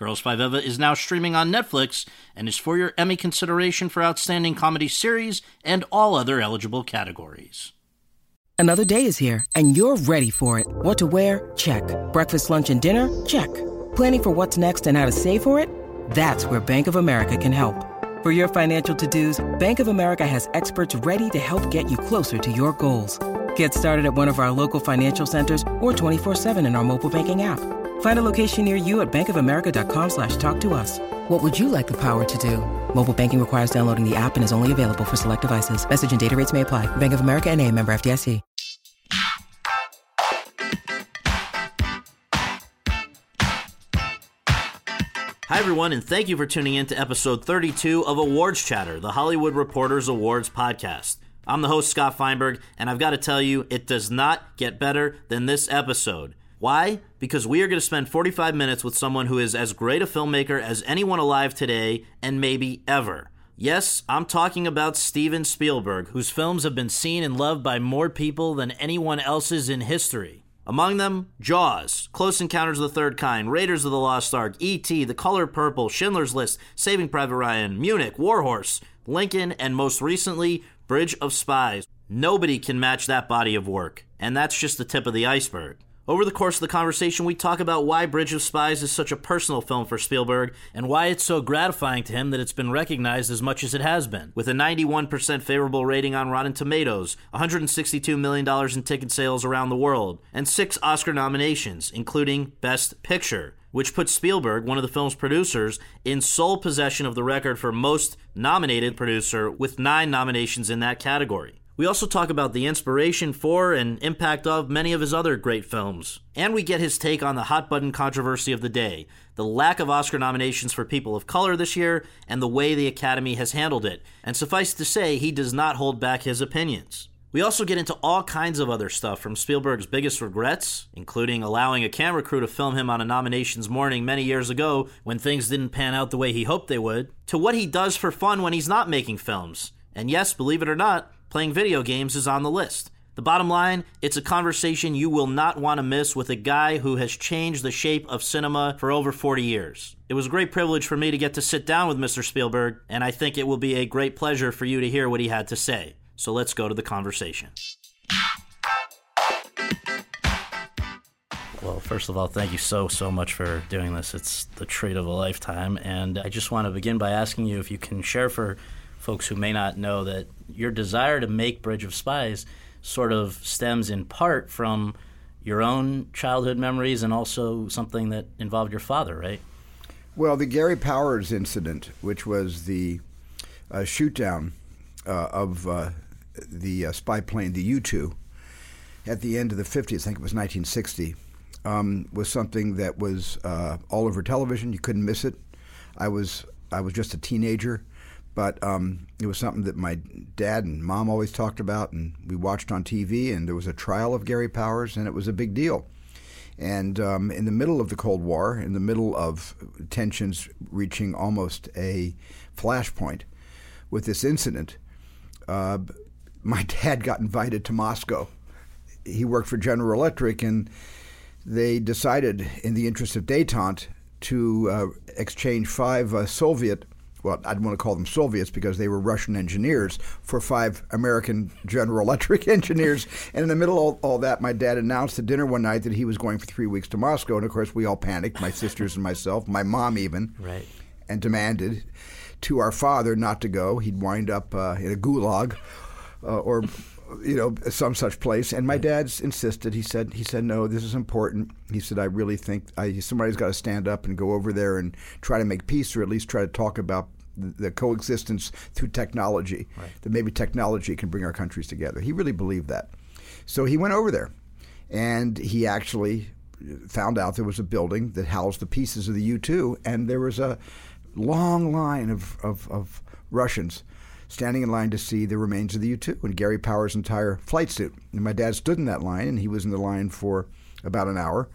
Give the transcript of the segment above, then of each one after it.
Girls Five Eva is now streaming on Netflix and is for your Emmy consideration for Outstanding Comedy Series and all other eligible categories. Another day is here, and you're ready for it. What to wear? Check. Breakfast, lunch, and dinner? Check. Planning for what's next and how to save for it? That's where Bank of America can help. For your financial to dos, Bank of America has experts ready to help get you closer to your goals. Get started at one of our local financial centers or 24-7 in our mobile banking app. Find a location near you at bankofamerica.com slash talk to us. What would you like the power to do? Mobile banking requires downloading the app and is only available for select devices. Message and data rates may apply. Bank of America and a member FDIC. Hi, everyone, and thank you for tuning in to episode 32 of Awards Chatter, the Hollywood Reporters Awards podcast. I'm the host, Scott Feinberg, and I've got to tell you, it does not get better than this episode. Why? Because we are going to spend 45 minutes with someone who is as great a filmmaker as anyone alive today and maybe ever. Yes, I'm talking about Steven Spielberg, whose films have been seen and loved by more people than anyone else's in history. Among them, Jaws, Close Encounters of the Third Kind, Raiders of the Lost Ark, E.T., The Color Purple, Schindler's List, Saving Private Ryan, Munich, Warhorse, Lincoln, and most recently, Bridge of Spies. Nobody can match that body of work, and that's just the tip of the iceberg. Over the course of the conversation, we talk about why Bridge of Spies is such a personal film for Spielberg and why it's so gratifying to him that it's been recognized as much as it has been. With a 91% favorable rating on Rotten Tomatoes, $162 million in ticket sales around the world, and six Oscar nominations, including Best Picture, which puts Spielberg, one of the film's producers, in sole possession of the record for most nominated producer with nine nominations in that category. We also talk about the inspiration for and impact of many of his other great films. And we get his take on the hot button controversy of the day, the lack of Oscar nominations for people of color this year, and the way the Academy has handled it. And suffice to say, he does not hold back his opinions. We also get into all kinds of other stuff from Spielberg's biggest regrets, including allowing a camera crew to film him on a nominations morning many years ago when things didn't pan out the way he hoped they would, to what he does for fun when he's not making films. And yes, believe it or not, playing video games is on the list. The bottom line, it's a conversation you will not want to miss with a guy who has changed the shape of cinema for over 40 years. It was a great privilege for me to get to sit down with Mr. Spielberg, and I think it will be a great pleasure for you to hear what he had to say. So let's go to the conversation. Well, first of all, thank you so, so much for doing this. It's the treat of a lifetime. And I just want to begin by asking you if you can share for folks who may not know that your desire to make Bridge of Spies sort of stems in part from your own childhood memories and also something that involved your father, right? Well, the Gary Powers incident, which was the uh, shoot down uh, of uh, the uh, spy plane, the U 2, at the end of the 50s, I think it was 1960, um, was something that was uh, all over television. You couldn't miss it. I was I was just a teenager, but um, it was something that my dad and mom always talked about, and we watched on TV. And there was a trial of Gary Powers, and it was a big deal. And um, in the middle of the Cold War, in the middle of tensions reaching almost a flashpoint with this incident, uh, my dad got invited to Moscow. He worked for General Electric, and they decided, in the interest of detente, to uh, exchange five uh, Soviet well, I don't want to call them Soviets because they were Russian engineers for five American General Electric engineers. And in the middle of all, all, that, my dad announced at dinner one night that he was going for three weeks to Moscow. And of course, we all panicked, my sisters and myself, my mom even, right. and demanded to our father not to go. He'd wind up uh, in a gulag uh, or you know, some such place. And my dad's insisted. He said, he said, no, this is important. He said, I really think I, somebody's got to stand up and go over there and try to make peace, or at least try to talk about the, coexistence through technology. Right. That maybe technology can bring our countries together. He really believed that. So he went over there, and he actually found out there was a building that housed the pieces of the U two, and there was a long line of, of, of Russians standing in line to see the remains of the U 2 and Gary Powers' entire flight suit. And my dad stood in that line, and he was in the line for about an hour,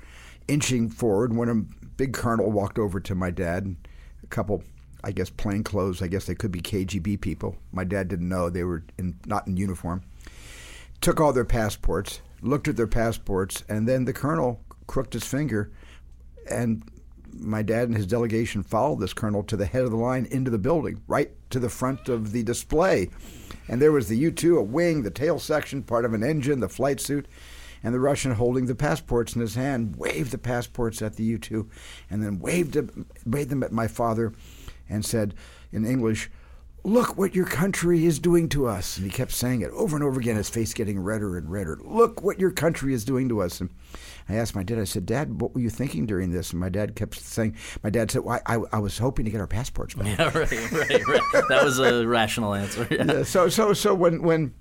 inching forward when a big colonel walked over to my dad, a couple, I guess, plain clothes. I guess they could be KGB people. My dad didn't know they were in, not in uniform. Took all their passports, looked at their passports, and then the colonel crooked his finger and my dad and his delegation followed this colonel to the head of the line into the building, right to the front of the display. And there was the U 2, a wing, the tail section, part of an engine, the flight suit, and the Russian holding the passports in his hand waved the passports at the U 2 and then waved, waved them at my father and said in English, Look what your country is doing to us. And he kept saying it over and over again, his face getting redder and redder. Look what your country is doing to us. And I asked my dad, I said, Dad, what were you thinking during this? And my dad kept saying, My dad said, well, I, I was hoping to get our passports back. Yeah, right, right, right. That was a rational answer. Yeah. yeah. So, so, so when, when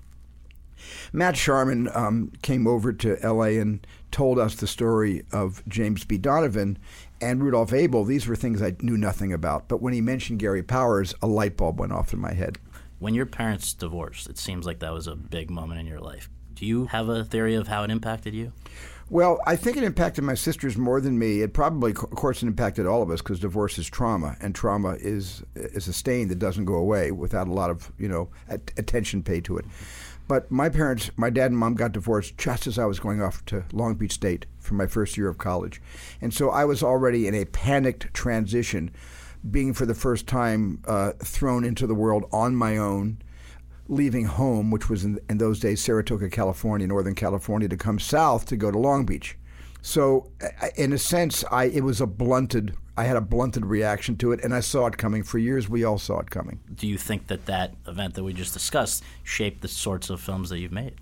Matt Charman um, came over to L.A. and told us the story of James B. Donovan and Rudolph Abel, these were things I knew nothing about. But when he mentioned Gary Powers, a light bulb went off in my head. When your parents divorced, it seems like that was a big moment in your life. Do you have a theory of how it impacted you? Well, I think it impacted my sisters more than me. It probably, of course, it impacted all of us because divorce is trauma, and trauma is is a stain that doesn't go away without a lot of you know attention paid to it. But my parents, my dad and mom got divorced just as I was going off to Long Beach State for my first year of college. And so I was already in a panicked transition, being for the first time uh, thrown into the world on my own, leaving home, which was in, in those days Saratoga, California, Northern California, to come south to go to Long Beach. So, in a sense, I it was a blunted. I had a blunted reaction to it, and I saw it coming. For years, we all saw it coming. Do you think that that event that we just discussed shaped the sorts of films that you've made?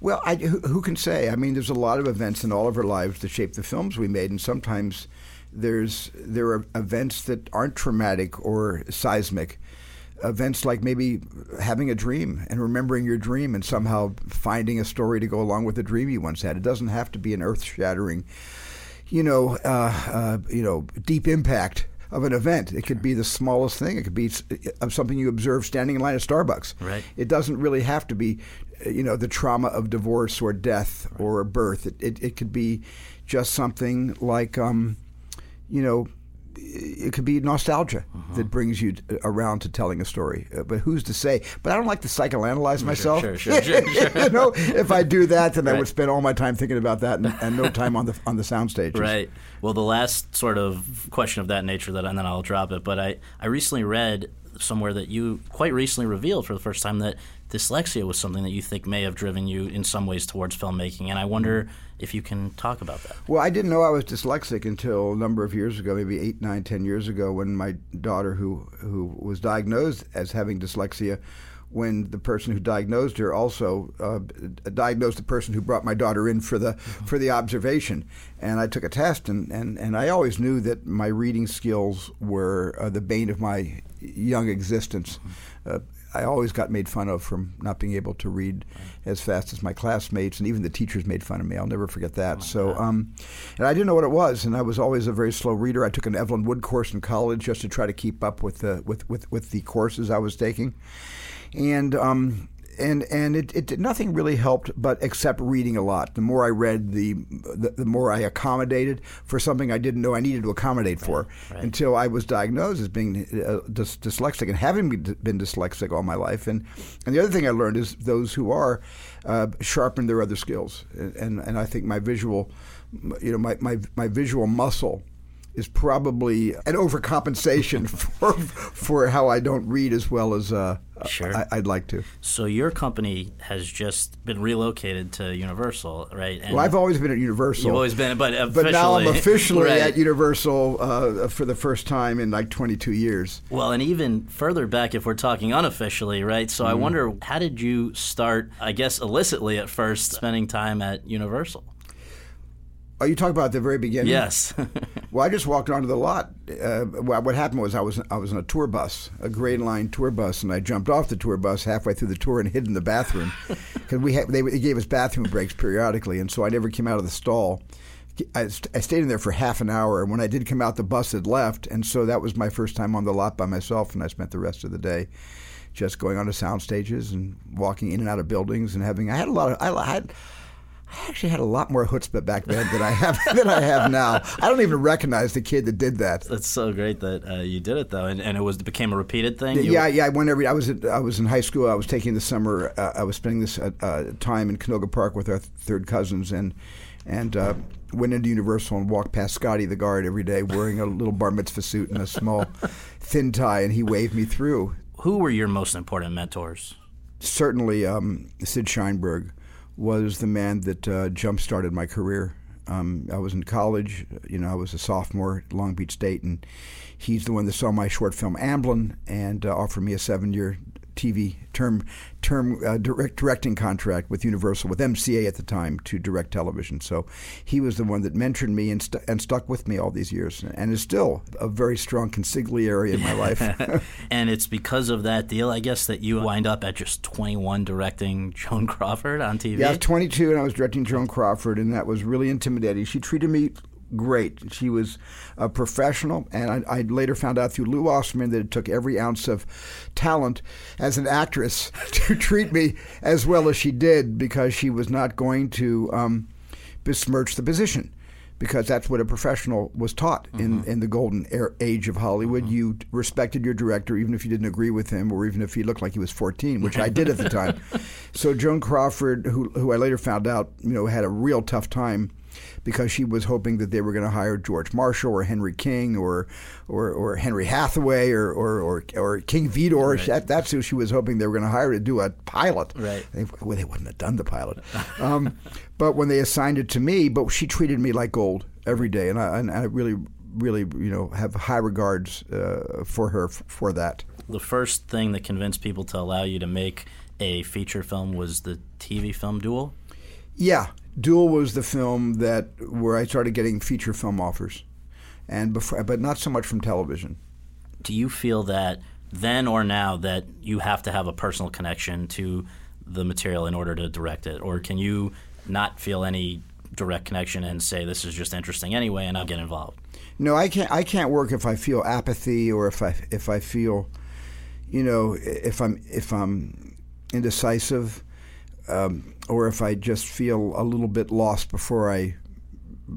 Well, I, who, who, can say? I mean, there's a lot of events in all of our lives that shape the films we made, and sometimes there's there are events that aren't traumatic or seismic events like maybe having a dream and remembering your dream and somehow finding a story to go along with the dream you once had. It doesn't have to be an earth-shattering, you know, uh, uh, you know, deep impact of an event. It could be the smallest thing. It could be of something you observe standing in line at Starbucks. Right. It doesn't really have to be, you know, the trauma of divorce or death or birth. It, it, it could be just something like, um, you know, it could be nostalgia uh-huh. that brings you around to telling a story. Uh, but who's to say? But I don't like to psychoanalyze myself. Sure, sure, sure, you know, if I do that, then right. I would spend all my time thinking about that and, and, no time on the on the soundstage. Right. Well, the last sort of question of that nature that, and then I'll drop it. But I I recently read somewhere that you quite recently revealed for the first time that dyslexia was something that you think may have driven you in some ways towards filmmaking. And I wonder if you can talk about that. Well, I didn't know I was dyslexic until a number of years ago, maybe eight, nine, ten years ago, when my daughter, who who was diagnosed as having dyslexia, when the person who diagnosed her also uh, diagnosed the person who brought my daughter in for the for the observation. And I took a test, and, and, and I always knew that my reading skills were uh, the bane of my young existence. Uh, I always got made fun of from not being able to read as fast as my classmates, and even the teachers made fun of me. I'll never forget that. Oh so, um, and I didn't know what it was, and I was always a very slow reader. I took an Evelyn Wood course in college just to try to keep up with the with with, with the courses I was taking, and um, and and it, it nothing really helped but except reading a lot. The more I read, the the, the more I accommodated for something I didn't know I needed to accommodate for right, right. until I was diagnosed as being uh, dys- dyslexic and having been dyslexic all my life. And and the other thing I learned is those who are uh, sharpen their other skills, and and I think my visual, you know, my my my visual muscle is probably an overcompensation for for how I don't read as well as uh, sure. I, would like to. So your company has just been relocated to Universal, right? And well, I've always been at Universal. You've always been, but but now I'm officially right. at Universal uh, for the first time in like 22 years. Well, and even further back, if we're talking unofficially, right? So mm. I wonder, how did you start? I guess illicitly at first, spending time at Universal. Are you talking about the very beginning? Yes. well, I just walked onto the lot. Uh, well, what happened was I was I was in a tour bus, a Gray Line tour bus, and I jumped off the tour bus halfway through the tour and hid in the bathroom because we had, they, they gave us bathroom breaks periodically, and so I never came out of the stall. I, I, stayed in there for half an hour, and when I did come out, the bus had left, and so that was my first time on the lot by myself, and I spent the rest of the day just going onto sound stages and walking in and out of buildings and having. I had a lot of. I had. I actually had a lot more chutzpah back then than I have than I have now. I don't even recognize the kid that did that. That's so great that uh, you did it though, and, and it was it became a repeated thing. You yeah, yeah. I went every. I was at, I was in high school. I was taking the summer. Uh, I was spending this uh, uh time in Canoga Park with our third cousins, and and uh, went into Universal and walked past Scotty the guard every day, wearing a little bar mitzvah suit and a small thin tie, and he waved me through. Who were your most important mentors? Certainly, um, Sid Sheinberg was the man that uh, jump started my career. Um, I was in college, you know, I was a sophomore at Long Beach State, and he's the one that saw my short film Amblin and uh, offered me a seven year TV term term uh, direct directing contract with Universal with MCA at the time to direct television. So he was the one that mentored me and, st- and stuck with me all these years, and is still a very strong consigliere in my life. and it's because of that deal, I guess, that you wind up at just 21 directing Joan Crawford on TV. Yeah, I was 22 and I was directing Joan Crawford, and that was really intimidating. She treated me great. She was a professional, and I, I, later found out through Lou Osman that it took every ounce of talent as an actress to treat me as well as she did because she was not going to um, besmirch the position. Because that's what a professional was taught in, mm-hmm. in the golden age of Hollywood. Mm-hmm. You respected your director even if you didn't agree with him or even if he looked like he was 14, which I did at the time. So Joan Crawford, who, who I later found out, you know, had a real tough time because she was hoping that they were going to hire George Marshall or Henry King or or, or Henry Hathaway or or, or, or King Vidor. Right. That, that's who she was hoping they were going to hire to do a pilot. Right. They, well, they wouldn't have done the pilot. um, but when they assigned it to me, but she treated me like gold every day, and I, and I really really you know have high regards uh, for her f- for that. The first thing that convinced people to allow you to make a feature film was the TV film Duel. Yeah, Duel was the film that where I started getting feature film offers, and before, but not so much from television. Do you feel that then or now that you have to have a personal connection to the material in order to direct it, or can you not feel any direct connection and say this is just interesting anyway, and I'll get involved? No, I can't. I can't work if I feel apathy or if I if I feel, you know, if I'm if I'm indecisive um, or if I just feel a little bit lost before I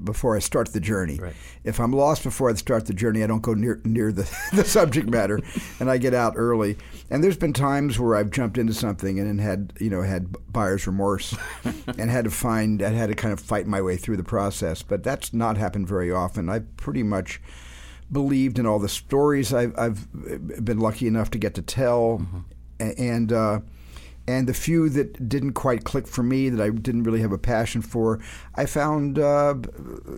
before I start the journey. Right. If I'm lost before I start the journey, I don't go near near the, the subject matter, and I get out early. And there's been times where I've jumped into something and had you know had buyer's remorse, and had to find I had to kind of fight my way through the process. But that's not happened very often. I pretty much believed in all the stories I've, I've been lucky enough to get to tell, mm-hmm. and. Uh, and the few that didn't quite click for me, that I didn't really have a passion for, I found, uh,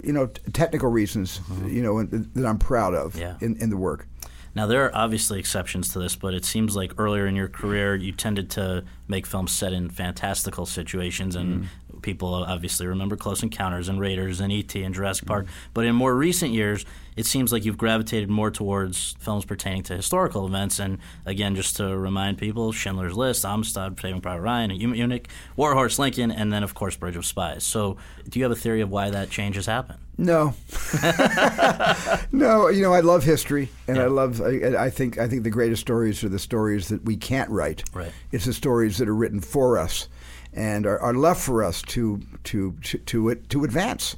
you know, technical reasons, mm-hmm. you know, that I'm proud of yeah. in, in the work. Now, there are obviously exceptions to this, but it seems like earlier in your career, you tended to make films set in fantastical situations, and mm. People obviously remember Close Encounters and Raiders and E.T. and Jurassic. Park. But in more recent years, it seems like you've gravitated more towards films pertaining to historical events. And again, just to remind people, Schindler's List, Amistad, Saving Private Ryan, Munich, Warhorse Lincoln, and then, of course, Bridge of Spies. So, do you have a theory of why that change has happened? No, no. You know, I love history, and yeah. I love. I, I, think. I think the greatest stories are the stories that we can't write. Right. It's the stories that are written for us, and are, are left for us to to to to, to advance.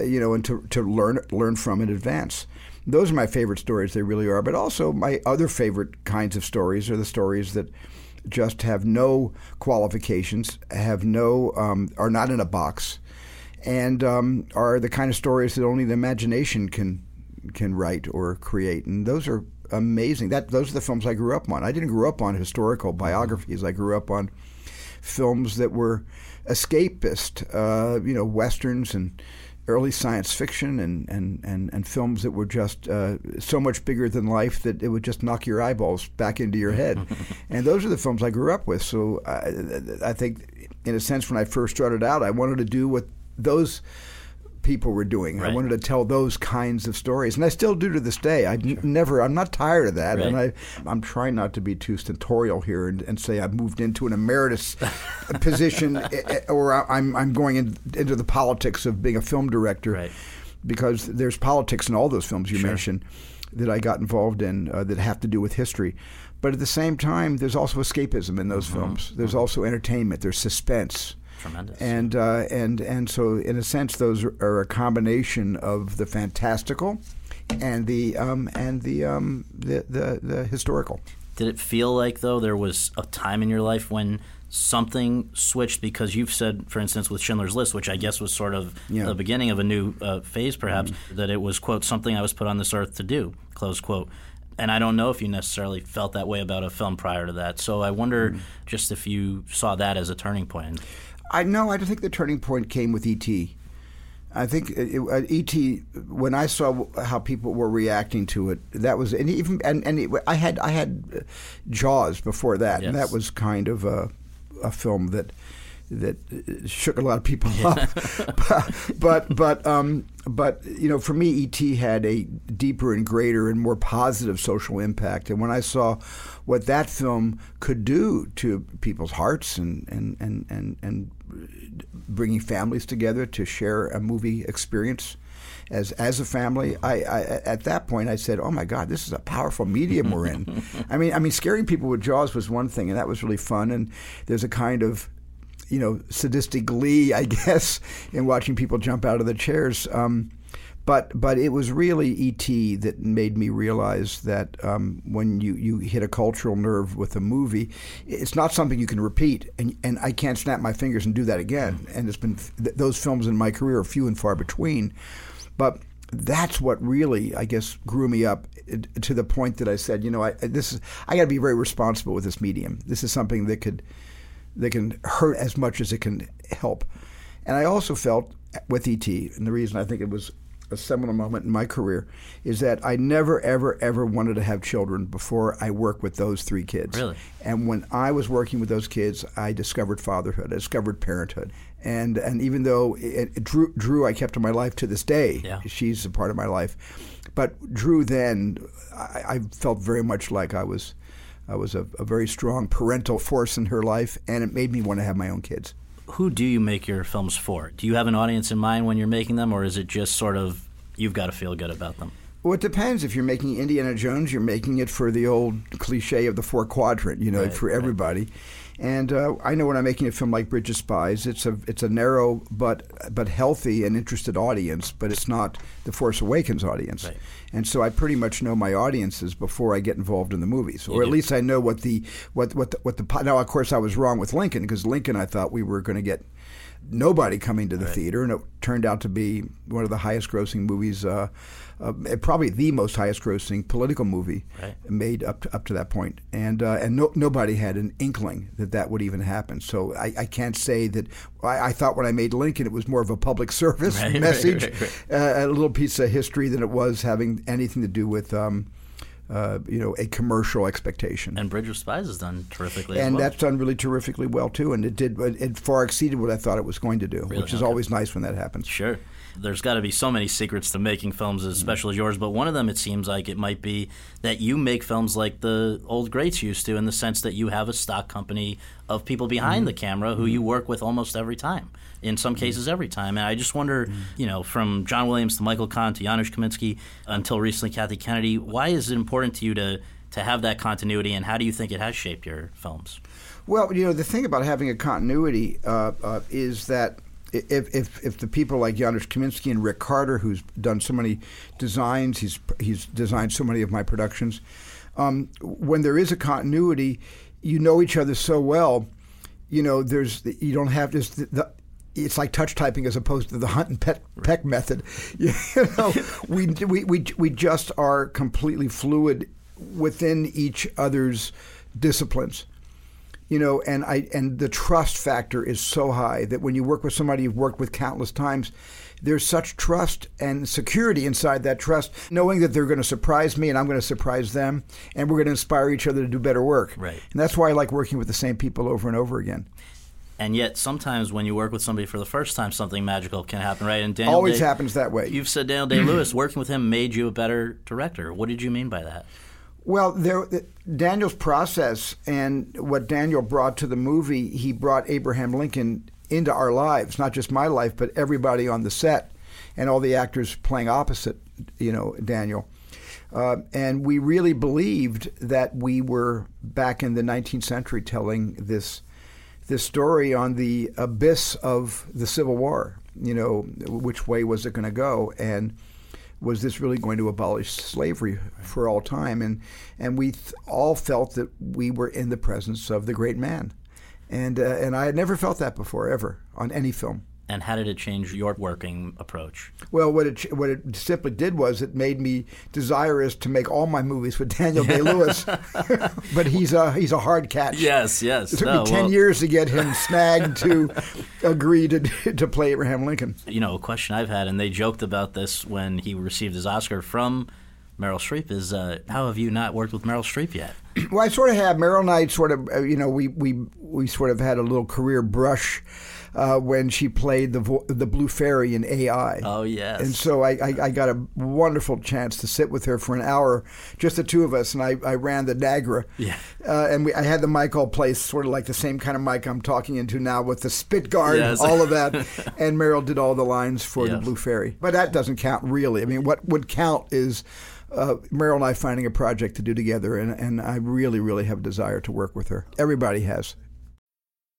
Uh, you know, and to, to learn learn from and advance. Those are my favorite stories. They really are. But also, my other favorite kinds of stories are the stories that just have no qualifications, have no, um, are not in a box, and um, are the kind of stories that only the imagination can can write or create. And those are amazing. That those are the films I grew up on. I didn't grow up on historical biographies. I grew up on films that were escapist, uh, you know, westerns and early science fiction and, and, and, and films that were just uh, so much bigger than life that it would just knock your eyeballs back into your head. and those are the films I grew up with. So I, I think, in a sense, when I first started out, I wanted to do what those people were doing. Right. I wanted to tell those kinds of stories, and I still do to this day. I sure. never, I'm not tired of that, right. and I, I'm trying not to be too stentorial here and, and say I've moved into an emeritus position, eh, eh, or I'm I'm going in, into the politics of being a film director, right. because there's politics in all those films you sure. mentioned. that I got involved in uh, that have to do with history. But at the same time, there's also escapism in those films. There's also entertainment. There's suspense. Tremendous. And uh, and and so, in a sense, those are, a combination of the fantastical and the um, and the, um, the the the historical. Did it feel like though there was a time in your life when something switched because you've said, for instance, with Schindler's List, which I guess was sort of Yeah. the beginning of a new uh, phase, perhaps, Mm-hmm. that it was quote something I was put on this earth to do, close quote. And I don't know if you necessarily felt that way about a film prior to that. So I wonder Mm-hmm. just if you saw that as a turning point. I know. I think the turning point came with ET. I think it, it, uh, ET. When I saw how people were reacting to it, that was and even and, and it, I had I had uh, Jaws before that, and that was kind of a a film that that uh, shook a lot of people up. but but but, um, but you know, for me, ET had a deeper and greater and more positive social impact. And when I saw what that film could do to people's hearts and and and and, and bringing families together to share a movie experience. As, as a family, I, I at that point I said, "Oh my God, this is a powerful medium we're in." I mean, I mean, scaring people with Jaws was one thing, and that was really fun. And there's a kind of you know, sadistic glee, I guess, in watching people jump out of the chairs. Um, but but it was really E.T. that made me realize that um, when you, you hit a cultural nerve with a movie, it's not something you can repeat, and and I can't snap my fingers and do that again. And it's been th- those films in my career are few and far between, but. That's what really, I guess, grew me up uh, to the point that I said, you know, I this is I got to be very responsible with this medium. This is something that could that can hurt as much as it can help. And I also felt with ET, and the reason I think it was a seminal moment in my career is that I never, ever, ever wanted to have children before I worked with those three kids. Really? And when I was working with those kids, I discovered fatherhood, I discovered parenthood. And and even though it, it, Drew, Drew, I kept in my life to this day, Yeah. she's a part of my life. But Drew, then, I, I felt very much like I was I was a, a very strong parental force in her life, and it made me want to have my own kids. Who do you make your films for? Do you have an audience in mind when you're making them, or is it just sort of you've got to feel good about them? Well, it depends. If you're making Indiana Jones, you're making it for the old cliche of the four quadrant, you know, Right, for right. And uh, I know when I'm making a film like Bridge of Spies, it's a it's a narrow but but healthy and interested audience, but it's not the Force Awakens audience. Right. And so I pretty much know my audiences before I get involved in the movies, or You at do. least I know what the what what the, what the now. Of course, I was wrong with Lincoln because Lincoln, I thought we were going to get nobody coming to the theater, and it turned out to be one of the highest grossing movies, uh, uh, probably the most highest grossing political movie Right. made up to, up to that point. And uh, and no, nobody had an inkling that that would even happen. So I, I can't say that. I, I thought when I made Lincoln, it was more of a public service Right, right, message, right, right. Uh, a little piece of history than it was having anything to do with. Um, uh, you know, a commercial expectation, And Bridge of Spies has done terrifically as and well. that's done really terrifically well too. And it did, it far exceeded what I thought it was going to do, Really? which is Okay. always nice when that happens. Sure. There's got to be so many secrets to making films as mm-hmm. special as yours, but one of them it seems like it might be that you make films like the old greats used to in the sense that you have a stock company of people behind mm-hmm. the camera who mm-hmm. you work with almost every time. In some cases, every time. And I just wonder, you know, from John Williams to Michael Kahn to Janusz Kaminski until recently Kathy Kennedy, why is it important to you to, to have that continuity and how do you think it has shaped your films? Well, you know, the thing about having a continuity uh, uh, is that if, if if the people like Janusz Kaminski and Rick Carter, who's done so many designs, he's he's designed so many of my productions. Um, when there is a continuity, you know each other so well. You know, there's you don't have this. The, the, it's like touch typing as opposed to the hunt and pet, peck method. You know, we, we we we just are completely fluid within each other's disciplines you know and i and the trust factor is so high that when you work with somebody you've worked with countless times there's such trust and security inside that trust knowing that they're going to surprise me and i'm going to surprise them and we're going to inspire each other to do better work Right. and that's why i like working with the same people over and over again And yet, sometimes when you work with somebody for the first time, something magical can happen, right? And Daniel always Day- happens that way You've said Daniel Day Lewis working with him made you a better director. What did you mean by that? Well, there, Daniel's process and what Daniel brought to the movie, he brought Abraham Lincoln into our lives, not just my life, but everybody on the set and all the actors playing opposite, you know, Daniel. Uh, and we really believed that we were back in the 19th century telling this this story on the abyss of the Civil War. You know, which way was it going to go? And was this really going to abolish slavery for all time? And and we th- all felt that we were in the presence of the great man, and uh, and I had never felt that before ever on any film. And how did it change your working approach? Well, what it what it simply did was it made me desirous to make all my movies with Daniel Day Lewis, but he's a he's a hard catch. Yes, yes. It took No, me ten well- years to get him snagged to agree to to play Abraham Lincoln. you know, a question I've had, and they joked about this when he received his Oscar from Meryl Streep, is uh, how have you not worked with Meryl Streep yet? Well, I sort of have Meryl and I sort of, uh, you know, we, we we sort of had a little career brush uh, when she played the vo- the Blue Fairy in AI. Oh, yes. And so I, I, I got a wonderful chance to sit with her for an hour, just the two of us, and I, I ran the Nagra. Yeah. Uh, and we, I had the mic all placed, sort of like the same kind of mic I'm talking into now with the spit guard, Yes. all of that. and Meryl did all the lines for the Blue Fairy. But that doesn't count really. I mean, what would count is uh, Meryl and I finding a project to do together, and, and I really, really have a desire to work with her. Everybody has.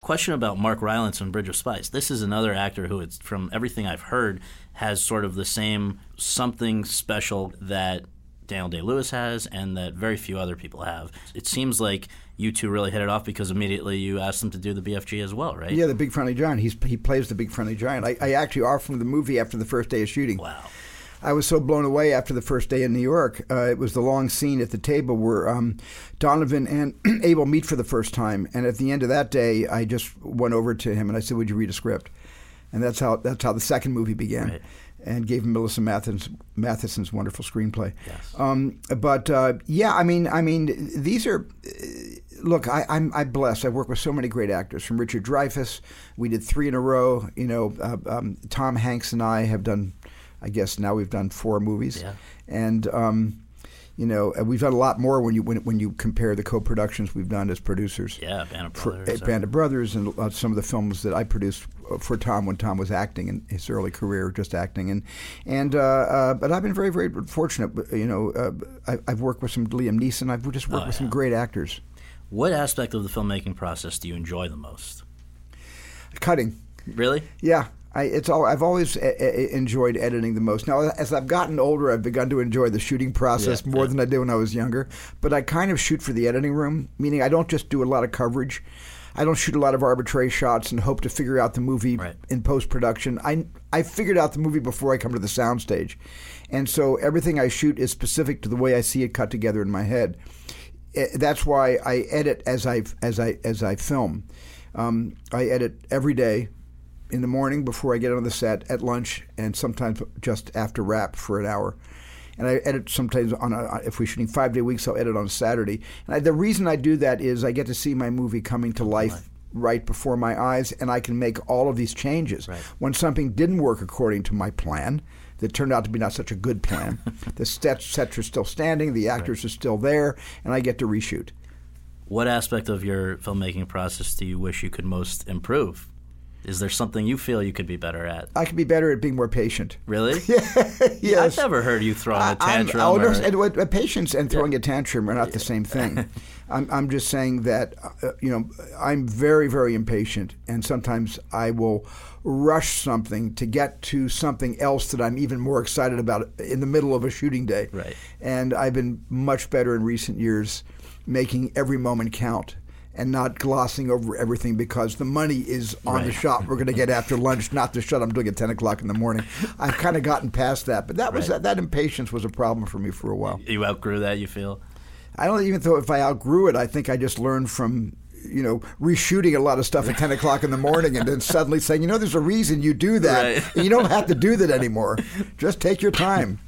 Question about Mark Rylance from Bridge of Spies. This is another actor who, it's, from everything I've heard, has sort of the same something special that Daniel Day Lewis has and that very few other people have. It seems like you two really hit it off because immediately you asked him to do the BFG as well, right? Yeah, the Big Friendly Giant. He's, he plays the Big Friendly Giant. I, I actually offered him the movie after the first day of shooting. Wow. I was so blown away after the first day in New York. Uh, it was the long scene at the table where um, Donovan and Abel meet for the first time, and at the end of that day, I just went over to him and I said, "Would you read a script?" And that's how that's how the second movie began. Right. And gave him Melissa Mathison's, Mathison's wonderful screenplay. Yes. Um, but uh, yeah, I mean, I mean, these are. Look, I, I'm I'm blessed. I've worked with so many great actors, from Richard Dreyfuss. We did three in a row. You know, uh, um, Tom Hanks and I have done. I guess now we've done four movies, Yeah. and um, you know uh, we've done a lot more when you when, when you compare the co-productions we've done as producers. Yeah, Band of For, Brothers. uh, Band of Brothers and uh, some of the films that I produced uh, for Tom when Tom was acting in his early career, just acting, and and uh, uh, but I've been very very fortunate. You know, uh, I, I've worked with some Liam Neeson. I've just worked Oh, with some great actors. What aspect of the filmmaking process do you enjoy the most? Cutting, Really? yeah. I, it's all, I've always uh, uh, enjoyed editing the most. Now, as I've gotten older, I've begun to enjoy the shooting process Yeah, more yeah. than I did when I was younger. But I kind of shoot for the editing room, meaning I don't just do a lot of coverage. I don't shoot a lot of arbitrary shots and hope to figure out the movie Right. in post production. I I figured out the movie before I come to the soundstage, and so everything I shoot is specific to the way I see it cut together in my head. That's why I edit as I as I as I film. Um, I edit every day in the morning before I get on the set, at lunch, and sometimes just after wrap for an hour. And I edit sometimes on a, if we're shooting five day weeks, I'll edit on Saturday. And I, the reason I do that is I get to see my movie coming to life right before my eyes, and I can make all of these changes. Right. When something didn't work according to my plan, that turned out to be not such a good plan, the sets, sets are still standing, the actors are still there, and I get to reshoot. What aspect of your filmmaking process do you wish you could most improve? Is there something you feel you could be better at? I could be better at being more patient. Really? yes. I've never heard you throwing a I'm- tantrum. oh, no, or- and what- uh, patience and throwing a tantrum are not the same thing. I'm, I'm just saying that, uh, you know, I'm very, very impatient, and sometimes I will rush something to get to something else that I'm even more excited about in the middle of a shooting day. Right. And I've been much better in recent years making every moment count. And not glossing over everything because the money is on the Right. shot we're going to get after lunch, not the shot I'm doing at 10 o'clock in the morning. I've kind of gotten past that, but that was Right. that, that impatience was a problem for me for a while. you outgrew that, you feel? I don't even know if I outgrew it. I think I just learned from you know reshooting a lot of stuff at 10 o'clock in the morning and then suddenly saying, you know, there's a reason you do that. Right. You don't have to do that anymore. Just take your time.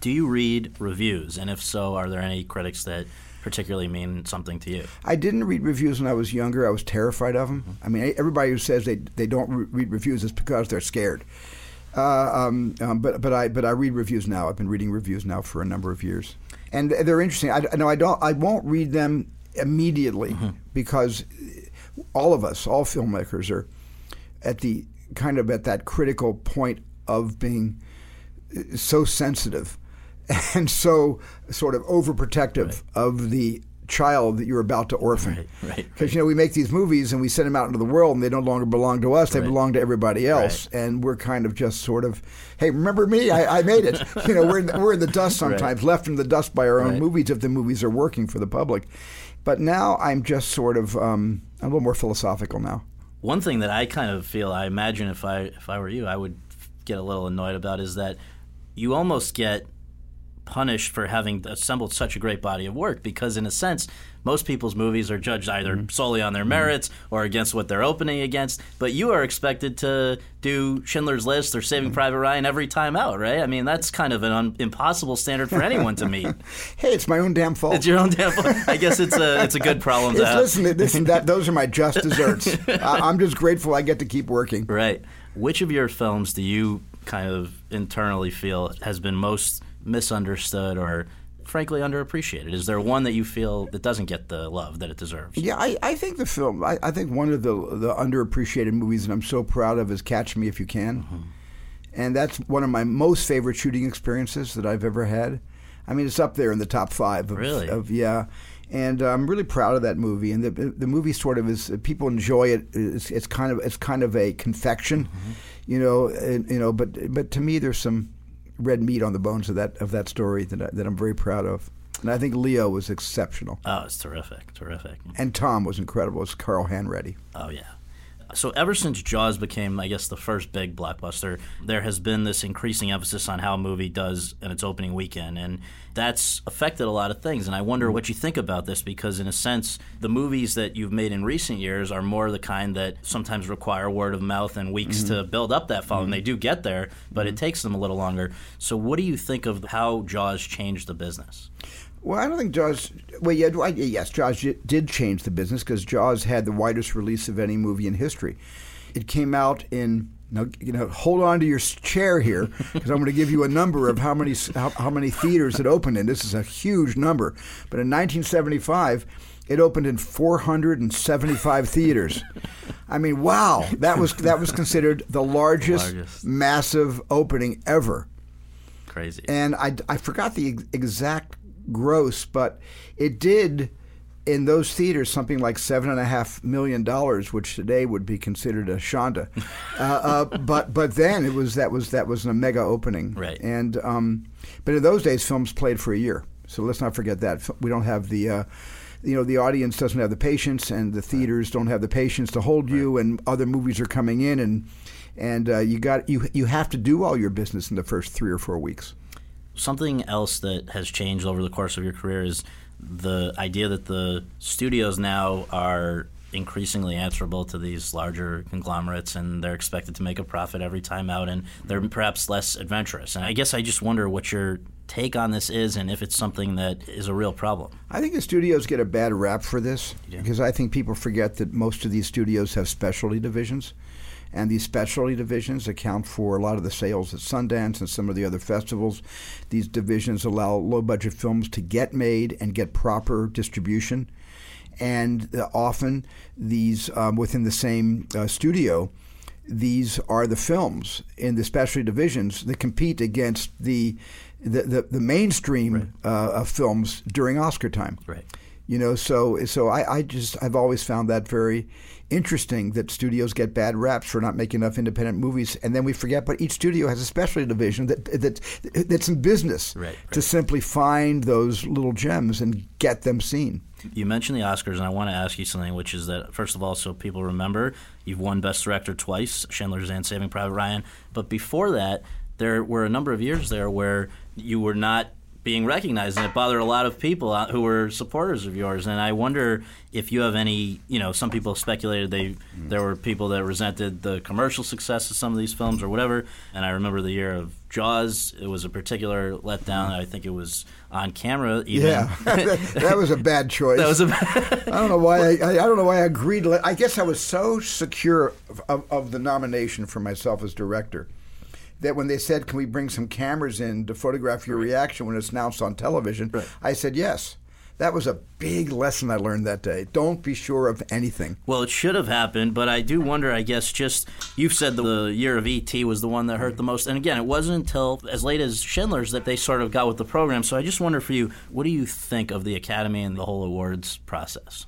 Do you read reviews? And if so, are there any critics that particularly mean something to you? I didn't read reviews when I was younger. I was terrified of them. Mm-hmm. I mean, everybody who says they they don't re- read reviews is because they're scared. Uh, um, um, but but I but I read reviews now. I've been reading reviews now for a number of years, and they're interesting. I no, I don't. I won't read them immediately Mm-hmm. because all of us, all filmmakers, are at the kind of at that critical point of being uh, so sensitive and so sort of overprotective of the child that you're about to orphan. Right, right, Because you know we make these movies and we send them out into the world and they no longer belong to us; they Right. belong to everybody else, and we're kind of just sort of, hey, remember me? I, I made it. you know, we're in the, we're in the dust sometimes, left in the dust by our own Right. movies if the movies are working for the public. But now I'm just sort of um, I'm a little more philosophical now. One thing that I kind of feel, I imagine if I if I were you, I would get a little annoyed about is that you almost get punished for having assembled such a great body of work because in a sense most people's movies are judged either Mm-hmm. solely on their merits or against what they're opening against but you are expected to do schindler's list or saving Mm-hmm. private ryan every time out right i mean that's kind of an un- impossible standard for anyone to meet Hey, it's my own damn fault. it's your own damn fault. i guess it's a it's a good problem to have listen, listen, that those are my just desserts. I, I'm just grateful I get to keep working. Right. Which of your films do you kind of internally feel has been most misunderstood or frankly underappreciated? Is there one that you feel that doesn't get the love that it deserves? Yeah, I, I think the film. I, I think one of the the underappreciated movies that I'm so proud of is Catch Me If You Can, Mm-hmm. and that's one of my most favorite shooting experiences that I've ever had. I mean, it's up there in the top five. Of, Really? Of yeah, and uh, I'm really proud of that movie. And the the movie sort of is people enjoy it. It's, it's kind of it's kind of a confection, Mm-hmm. you know. And, you know, but but to me, there's some red meat on the bones of that of that story that I, that I'm very proud of. And I think Leo was exceptional, Oh, it's terrific, terrific. and Tom was incredible. It's Carl Hanratty. Oh yeah. So ever since Jaws became, I guess, the first big blockbuster, there has been this increasing emphasis on how a movie does in its opening weekend, and that's affected a lot of things. And I wonder what you think about this, because in a sense, the movies that you've made in recent years are more the kind that sometimes require word of mouth and weeks mm-hmm. to build up that following. They mm-hmm. do get there, but it mm-hmm. takes them a little longer. So what do you think of how Jaws changed the business? Well, I don't think Jaws. Well, yeah, yes, Jaws did change the business because Jaws had the widest release of any movie in history. It came out in. Now, you know, hold on to your chair here because I'm going to give you a number of how many how, how many theaters it opened in. This is a huge number, but in 1975, it opened in 475 theaters. I mean, wow, that was that was considered the largest, Largest. massive opening ever Crazy. and I, I forgot the ex- exact gross, but it did in those theaters something like seven and a half million dollars, which today would be considered a shonda. uh, uh, but but then it was that was that was a mega opening, Right. And um, but in those days, films played for a year, so let's not forget that we don't have the. Uh, you know the audience doesn't have the patience, and the theaters don't have the patience to hold you, and other movies are coming in, and and uh, you got you you have to do all your business in the first three or four weeks. Something else that has changed over the course of your career is the idea that the studios now are increasingly answerable to these larger conglomerates and they're expected to make a profit every time out and they're perhaps less adventurous. And I guess I just wonder what your take on this is and if it's something that is a real problem. I think the studios get a bad rap for this because I think people forget that most of these studios have specialty divisions. And these specialty divisions account for a lot of the sales at Sundance and some of the other festivals. These divisions allow low budget films to get made and get proper distribution. And uh, often, these um, within the same uh, studio, these are the films in the specialty divisions that compete against the the, the, the mainstream uh, of films during Oscar time. Right. You know, so so I, I just I've always found that very interesting that studios get bad raps for not making enough independent movies, and then we forget. But each studio has a specialty division that that that's in business Right, to simply find those little gems and get them seen. You mentioned the Oscars, and I want to ask you something, which is that, first of all, so people remember, you've won Best Director twice, Schindler's and Saving Private Ryan. But before that, there were a number of years there where you were not being recognized, and it bothered a lot of people uh, who were supporters of yours. And I wonder if you have any, you know, some people speculated they there were people that resented the commercial success of some of these films or whatever. And I remember the year of Jaws; it was a particular letdown. I think it was on camera. Even. Yeah, that, that was a bad choice. that was a. I don't know why. I, I, I don't know why I agreed. I guess I was so secure of, of, of the nomination for myself as director that when they said, "Can we bring some cameras in to photograph your reaction when it's announced on television?" I said yes. That was a big lesson I learned that day. Don't be sure of anything. Well, it should have happened, but I do wonder. I guess just you've said the year of ET was the one that hurt the most, and again, it wasn't until as late as Schindler's that they sort of got with the program. So I just wonder for you, what do you think of the Academy and the whole awards process?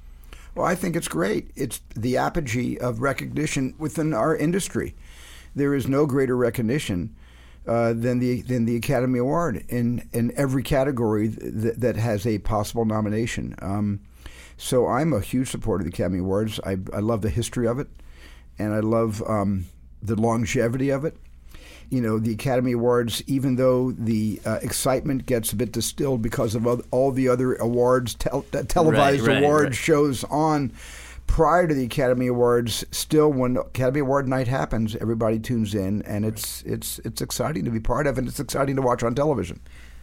Well, I think it's great. It's the apogee of recognition within our industry. There is no greater recognition uh, than the than the Academy Award in in every category th- that has a possible nomination. Um, so I'm a huge supporter of the Academy Awards. I, I love the history of it, and I love um, the longevity of it. You know, the Academy Awards, even though the uh, excitement gets a bit distilled because of all the other awards, tel- televised right, awards right. shows on prior to the Academy Awards, still when Academy Award night happens, everybody tunes in, and it's it's it's exciting to be part of, and it's exciting to watch on television.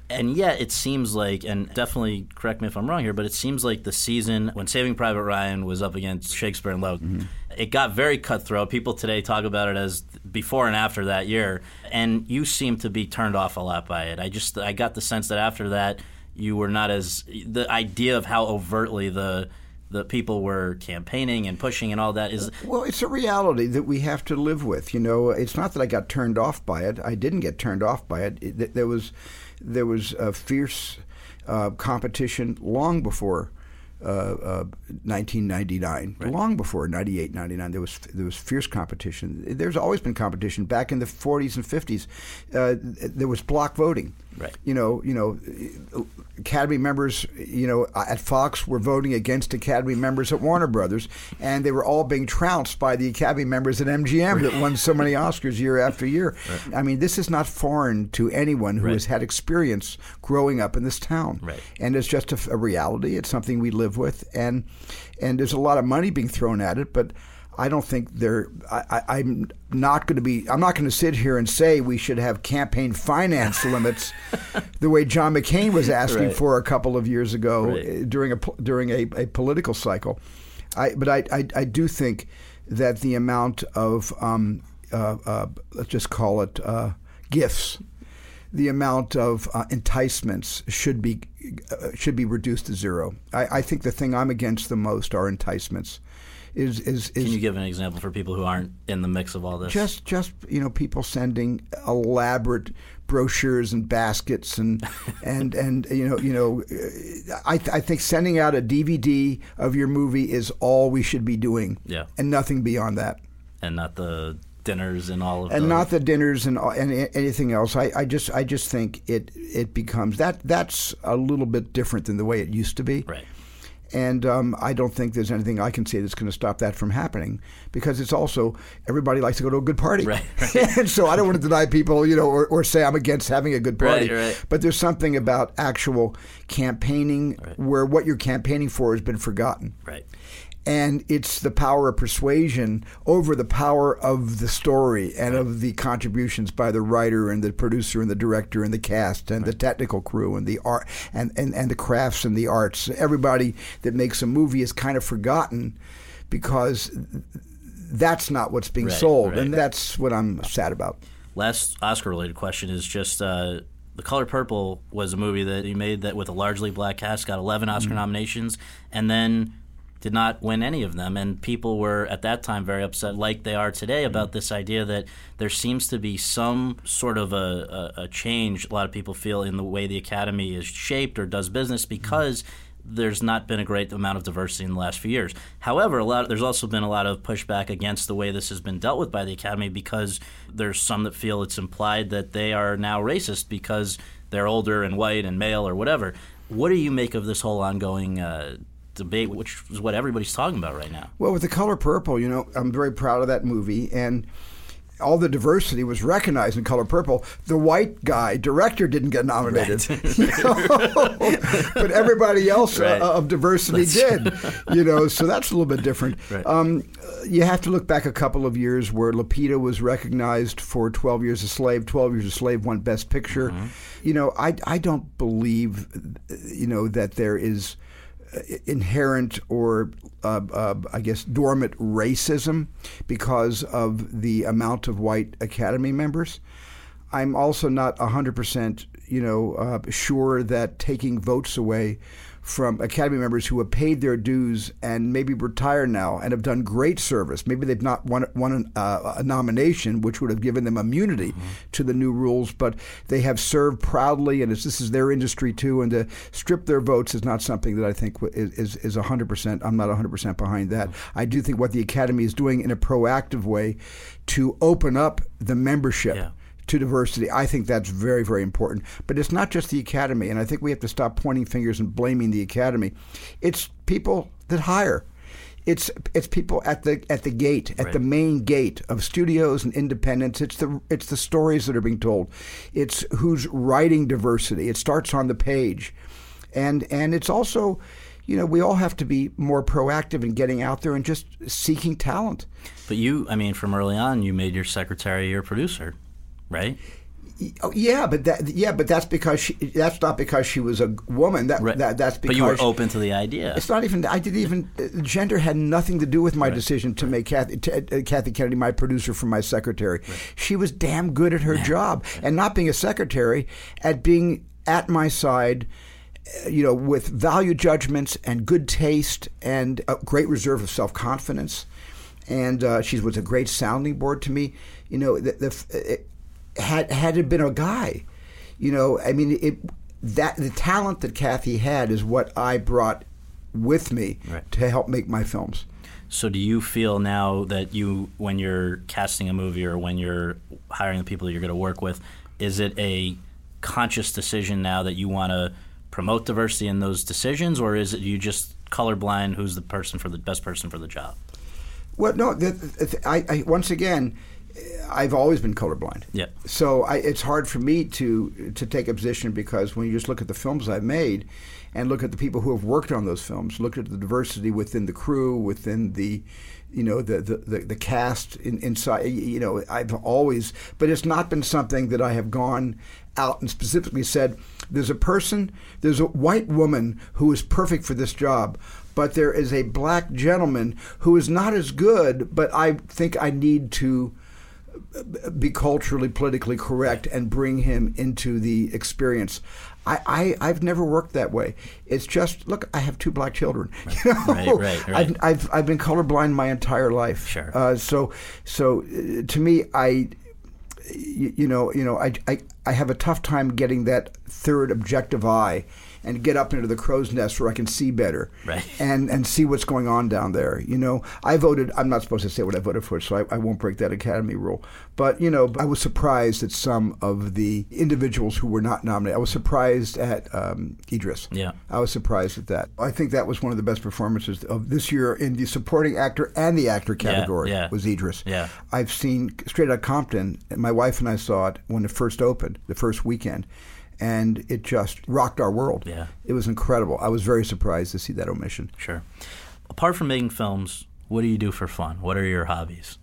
And yet, it seems like, and definitely correct me if I'm wrong here, but it seems like the season when Saving Private Ryan was up against Shakespeare in Love, mm-hmm. it got very cutthroat. People today talk about it as before and after that year, and you seem to be turned off a lot by it. I just, I got the sense that after that, you were not as the idea of how overtly the the people were campaigning and pushing and all that is Well, it's a reality that we have to live with. You know, it's not that I got turned off by it. I didn't get turned off by it. it there was there was a fierce uh, competition long before. Uh, uh, 1999, long before 98, 99, there was there was fierce competition. There's always been competition. Back in the 40s and 50s, uh, there was block voting. Right. You know, you know, Academy members, you know, at Fox were voting against Academy members at Warner Brothers, and they were all being trounced by the Academy members at MGM that won so many Oscars year after year. I mean, this is not foreign to anyone who Right. has had experience growing up in this town. Right. And it's just a, a reality. It's something we live with, and and there's a lot of money being thrown at it, but. I don't think there. I, I, I'm not going to be. I'm not going to sit here and say we should have campaign finance limits, the way John McCain was asking Right. for a couple of years ago Right. eh, during a during a, a political cycle. I, but I, I I do think that the amount of um, uh, uh, let's just call it uh, gifts, the amount of uh, enticements should be uh, should be reduced to zero. I, I think the thing I'm against the most are enticements. Is is is can you give an example for people who aren't in the mix of all this just just you know people sending elaborate brochures and baskets and and and you know you know I I think sending out a DVD of your movie is all we should be doing. Yeah. And nothing beyond that. and not the dinners and all of that. And the, not the dinners and all- and anything else. I, I just I just think it it becomes that that's a little bit different than the way it used to be. right And um, I don't think there's anything I can say that's going to stop that from happening because it's also everybody likes to go to a good party. Right, and so I don't want to deny people, you know, or, or say I'm against having a good party. Right, right. But there's something about actual campaigning where what you're campaigning for has been forgotten. right And it's the power of persuasion over the power of the story and of the contributions by the writer and the producer and the director and the cast and the technical crew and the art and, and, and the crafts and the arts. Everybody that makes a movie is kind of forgotten because that's not what's being Right, sold. right. And that's what I'm sad about. Last Oscar related question is just uh, The Color Purple was a movie that you made that with a largely black cast, got 11 Oscar Mm-hmm. nominations, and then did not win any of them. And people were at that time very upset, like they are today, about Mm-hmm. this idea that there seems to be some sort of a, a, a change, a lot of people feel, in the way the Academy is shaped or does business because. There's not been a great amount of diversity in the last few years. However, a lot there's also been a lot of pushback against the way this has been dealt with by the Academy because there's some that feel it's implied that they are now racist because they're older and white and male or whatever. What do you make of this whole ongoing uh, debate, which is what everybody's talking about right now? Well, with the color purple, you know, I'm very proud of that movie, and all the diversity was recognized in Color Purple. The white guy director didn't get nominated, you know? but everybody else Right. uh, of diversity did. You know, so that's a little bit different. Right. Um, you have to look back a couple of years where Lupita was recognized for 12 Years a Slave. 12 Years a Slave won Best Picture. Mm-hmm. You know, I, I don't believe, you know, that there is uh, inherent or uh, uh, I guess dormant racism because of the amount of white Academy members. I'm also not 100% you know uh, sure that taking votes away from Academy members who have paid their dues and maybe retire now and have done great service. Maybe they've not won, won uh, a nomination, which would have given them immunity to the new rules, but they have served proudly, and this is their industry too. And to strip their votes is not something that I think is is, is 100%. I'm not 100% behind that. I do think what the Academy is doing in a proactive way to open up the membership Yeah. To diversity. I think that's very, very important. But it's not just the academy, and I think we have to stop pointing fingers and blaming the academy. It's people that hire. It's it's people at the at the gate, at the main gate of studios and independents. It's the it's the stories that are being told. It's who's writing diversity. It starts on the page, and and it's also. You know, we all have to be more proactive in getting out there and just seeking talent. But you, I mean, from early on, you made your secretary your producer, right? Oh, yeah, but that yeah, but that's because she, that's not because she was a woman. That, Right. that that's but you were open to the idea. It's not even. I didn't even. uh, Gender had nothing to do with my decision to make Kathy, to, uh, Kathy Kennedy my producer for my secretary. She was damn good at her job, and not being a secretary, at being at my side. uh, You know, with value judgments and good taste and a great reserve of self confidence, and uh, she was a great sounding board to me. You know, the, the, it, had had it been a guy, you know, I mean, it that the talent that Kathy had is what I brought with me Right. to help make my films. So do you feel now that you, when you're casting a movie or when you're hiring the people that you're going to work with, is it a conscious decision now that you want to promote diversity in those decisions, or is it you just colorblind? Who's the person for the best person for the job? Well, no, the, the, I, I once again, I've always been colorblind. Yeah. So I, it's hard for me to to take a position because when you just look at the films I've made, and look at the people who have worked on those films, look at the diversity within the crew, within the, you know, the the, the, the cast in, inside. You know, I've always, but it's not been something that I have gone out and specifically said, there's a person, there's a white woman who is perfect for this job. But there is a black gentleman who is not as good, but I think I need to be culturally, politically correct and bring him into the experience. I, I, I've never worked that way. It's just, look, I have two black children. You know? Right, right, right. I've, I've, I've been colorblind my entire life. Sure. Uh, so, so uh, to me, I, you, you know, you know, I, I, I have a tough time getting that third objective eye and get up into the crow's nest where I can see better Right. and and see what's going on down there. You know, I voted. I'm not supposed to say what I voted for, so I, I won't break that Academy rule. But you know, I was surprised at some of the individuals who were not nominated. I was surprised at um, Idris. Yeah. I was surprised at that. I think that was one of the best performances of this year in the supporting actor and the actor category. yeah. Was Idris. Yeah. I've seen Straight Outta Compton. My wife and I saw it when it first opened, the first weekend, and it just rocked our world. Yeah. It was incredible. I was very surprised to see that omission. Sure. Apart from making films, what do you do for fun? What are your hobbies?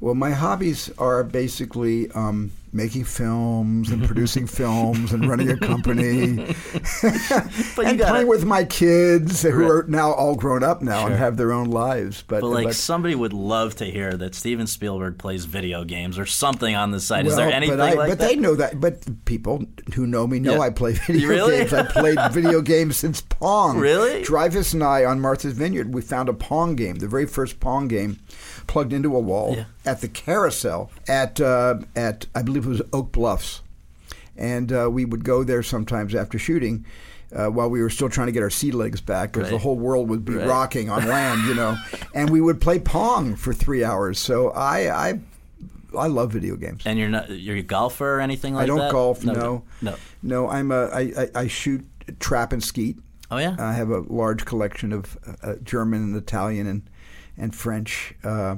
Well, my hobbies are basically um, making films and producing films and running a company and gotta- playing with my kids who are now all grown up now and have their own lives. But, But like but- somebody would love to hear that Steven Spielberg plays video games or something on the site. Is there Well, anything but I, like but that? they know that. But people who know me know Yeah. I play video Really? games. I played video games since Pong. Really? Dreyfuss and I on Martha's Vineyard, we found a Pong game, the very first Pong game, plugged into a wall Yeah. at the carousel at uh, at I believe it was Oak Bluffs, and uh, we would go there sometimes after shooting. Uh, while we were still trying to get our sea legs back, because the whole world would be Right. rocking on land, you know, and we would play pong for three hours. So I, I, I love video games. and you're not you're a golfer or anything like that. I don't that? golf. No, No. no. I'm a. I, I, I shoot trap and skeet. Oh yeah. I have a large collection of uh, uh, German and Italian and and French. Uh,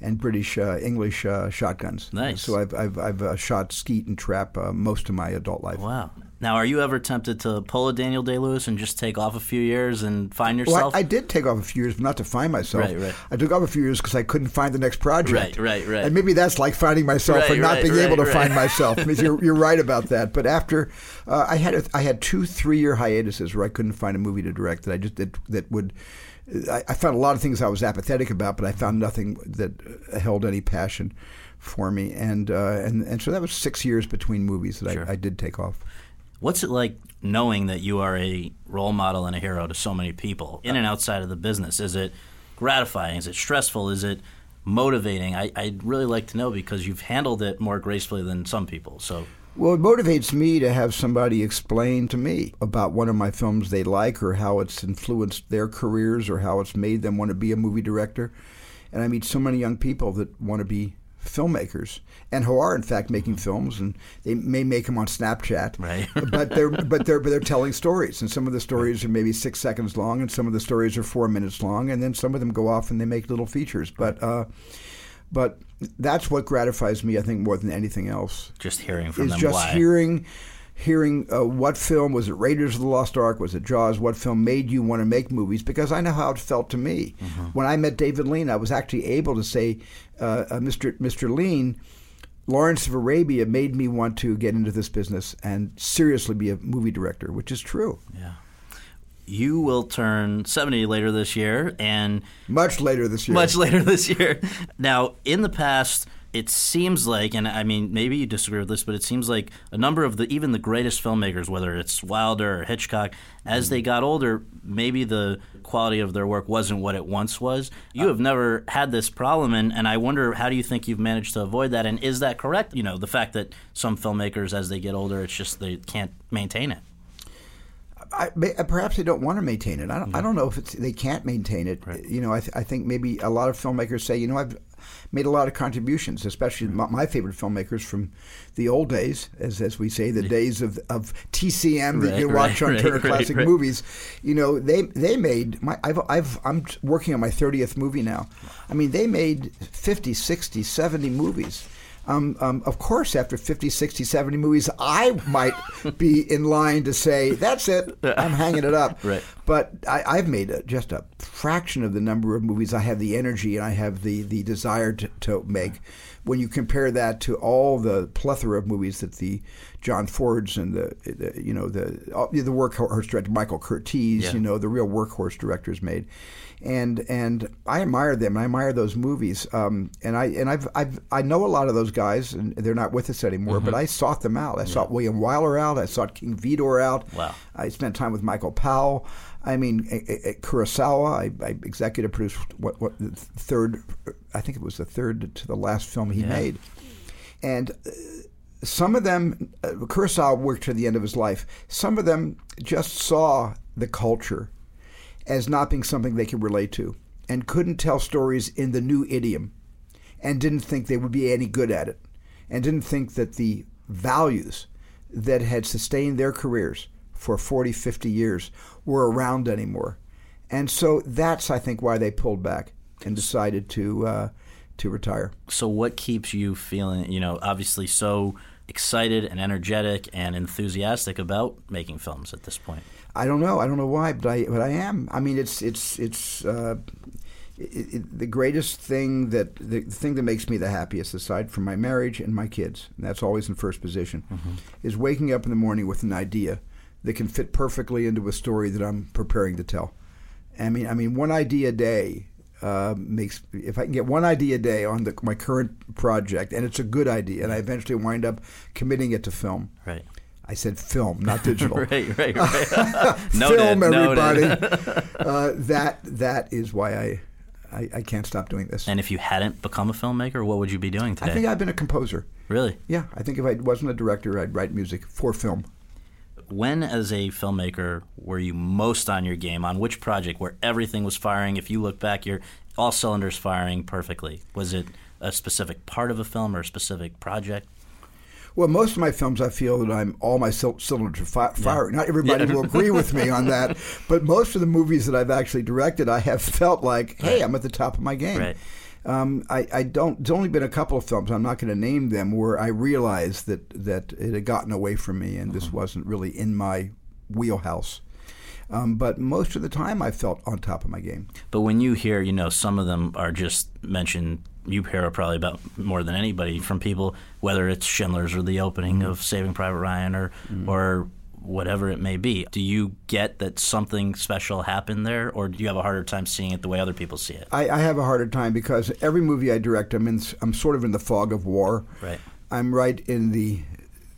and British uh, English uh, shotguns. Nice. So I've I've, I've uh, shot skeet and trap uh, most of my adult life. Wow. Now, are you ever tempted to pull a Daniel Day Lewis and just take off a few years and find Well, yourself? I, I did take off a few years, but not to find myself. Right, right. I took off a few years because I couldn't find the next project. Right, right, right. And maybe that's like finding myself Right, or not right, being right, able to find myself. I mean, you're, you're right about that. But after uh, I had a, I had two three year hiatuses where I couldn't find a movie to direct that I just that, that would. I, I found a lot of things I was apathetic about, but I found nothing that held any passion for me. And uh, and and so that was six years between movies that Sure. I, I did take off. What's it like knowing that you are a role model and a hero to so many people in and outside of the business? Is it gratifying? Is it stressful? Is it motivating? I, I'd really like to know because you've handled it more gracefully than some people. So, Well, it motivates me to have somebody explain to me about one of my films they like or how it's influenced their careers or how it's made them want to be a movie director. And I meet so many young people that want to be filmmakers and who are in fact making films and they may make them on Snapchat. Right. but they're but they're but they're telling stories and some of the stories are maybe 6 seconds long and some of the stories are 4 minutes long and then some of them go off and they make little features. But uh but that's what gratifies me I think more than anything else just hearing from is them just why. hearing hearing uh, what film was it Raiders of the Lost Ark was it Jaws what film made you want to make movies because I know how it felt to me Mm-hmm. when I met David Lean I was actually able to say Uh, uh, Mr. Mr. Lean Lawrence of Arabia made me want to get into this business and seriously be a movie director which is true yeah. You will turn 70 later this year, and much later this year much later this year. Now, in the past, it seems like, and I mean, maybe you disagree with this, but it seems like a number of the even the greatest filmmakers, whether it's Wilder or Hitchcock, as they mm-hmm. got older, maybe the quality of their work wasn't what it once was. You uh. have never had this problem, and, and I wonder how do you think you've managed to avoid that, and is that correct? You know, the fact that some filmmakers, as they get older, it's just they can't maintain it. I, uh, perhaps they don't want to maintain it. I don't, I mm-hmm. don't know if it's they can't maintain it. You know, I, th- I think maybe a lot of filmmakers say, you know, I've made a lot of contributions, especially hmm. my, my favorite filmmakers from the old days, as as we say, the days of, of TCM that Right, you watch right, on Turner right, Classic. Movies. You know, they they made my I've, I've I'm working on my 30th movie now. I mean, they made 50, 60, 70 movies. Um, um, of course, after 50, 60, 70 movies, I might be in line to say, that's it, I'm hanging it up. Right. But I, I've made a, just a fraction of the number of movies I have the energy and I have the, the desire to, to make. When you compare that to all the plethora of movies that the John Fords and the, the you know the the workhorse director Michael Curtiz, Yeah. you know the real workhorse directors made, and and I admire them. and I admire those movies. Um, and I and I've, I've I know a lot of those guys, and they're not with us anymore. But I sought them out. I sought William Wyler out. I sought King Vidor out. Wow. I spent time with Michael Powell. I mean, a- a- a- Kurosawa. I, I executive produced what what the third, I think it was the third to the last film he made, and uh, some of them, uh, Kurosawa worked to the end of his life. Some of them just saw the culture as not being something they could relate to, and couldn't tell stories in the new idiom, and didn't think they would be any good at it, and didn't think that the values that had sustained their careers for 40, 50 years were around anymore. And so that's, I think, why they pulled back and decided to uh, to retire. So, what keeps you feeling, you know, obviously so excited and energetic and enthusiastic about making films at this point? I don't know. I don't know why, but I but I am. I mean, it's it's it's uh, it, it, the greatest thing that the thing that makes me the happiest, aside from my marriage and my kids, and that's always in first position, is waking up in the morning with an idea that can fit perfectly into a story that I'm preparing to tell. I mean, I mean, one idea a day uh, makes. If I can get one idea a day on the, my current project, and it's a good idea, and I eventually wind up committing it to film. Right. I said film, not digital. Right, right, right. Film, everybody. uh, that that is why I, I I can't stop doing this. And if you hadn't become a filmmaker, what would you be doing today? I think I've been a composer. really? Yeah, I think if I wasn't a director, I'd write music for film. When, as a filmmaker, were you most on your game? On which project where everything was firing? If you look back, you're all cylinders firing perfectly. Was it a specific part of a film or a specific project? Well, most of my films, I feel that I'm all my cyl- cylinders are fi- firing. Not everybody Yeah. will agree with me on that, but most of the movies that I've actually directed, I have felt like, hey, I'm at the top of my game. Right. Um, I, I, don't. There's only been a couple of films. I'm not going to name them where I realized that that it had gotten away from me, and this wasn't really in my wheelhouse. Um, but most of the time, I felt on top of my game. But when you hear, you know, some of them are just mentioned. You hear probably about more than anybody from people, whether it's Schindler's or the opening of Saving Private Ryan or mm. or whatever it may be. Do you get that something special happened there, or do you have a harder time seeing it the way other people see it? I, I have a harder time because every movie I direct, I'm in. I'm sort of in the fog of war. Right. I'm right in the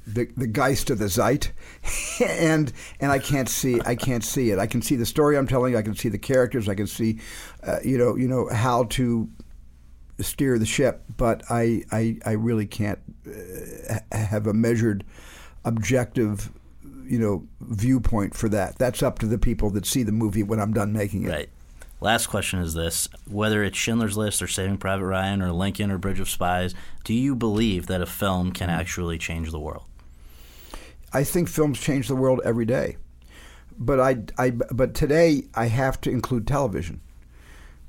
the, the geist of the Zeit, and and I can't see I can't see it. I can see the story I'm telling. I can see the characters. I can see, uh, you know, you know how to steer the ship. But I I, I really can't uh, have a measured, objective, you know, viewpoint for that. That's up to the people that see the movie when I'm done making it. Right. Last question is this whether it's Schindler's List or Saving Private Ryan or Lincoln or Bridge of Spies, do you believe that a film can actually change the world? I think films change the world every day, but I, I but today I have to include television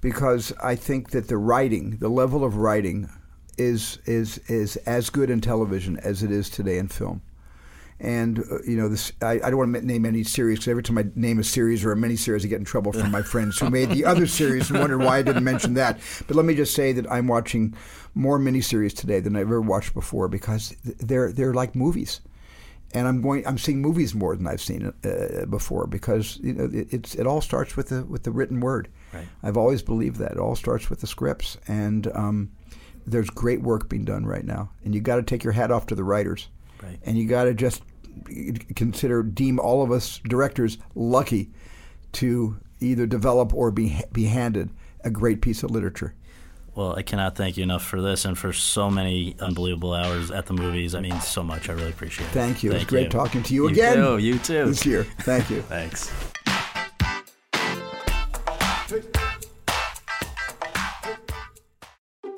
because I think that the writing, the level of writing, is is is as good in television as it is today in film. And uh, you know, this I, I, don't want to name any series because every time I name a series or a mini series, I get in trouble from my friends who made the other series and wondered why I didn't mention that. But let me just say that I'm watching more miniseries today than I've ever watched before because they're they're like movies and I'm going. I'm seeing movies more than I've seen uh, before because you know it, it's it all starts with the with the written word. Right. I've always believed that it all starts with the scripts, and um, there's great work being done right now. And you got to take your hat off to the writers, right. and you got to just consider deem all of us directors lucky to either develop or be be handed a great piece of literature. Well, I cannot thank you enough for this and for so many unbelievable hours at the movies. I mean, so much. I really appreciate it. Thank you. Thank it's great you. talking to you, you again. Too. You too. This year. Thank you. Thanks.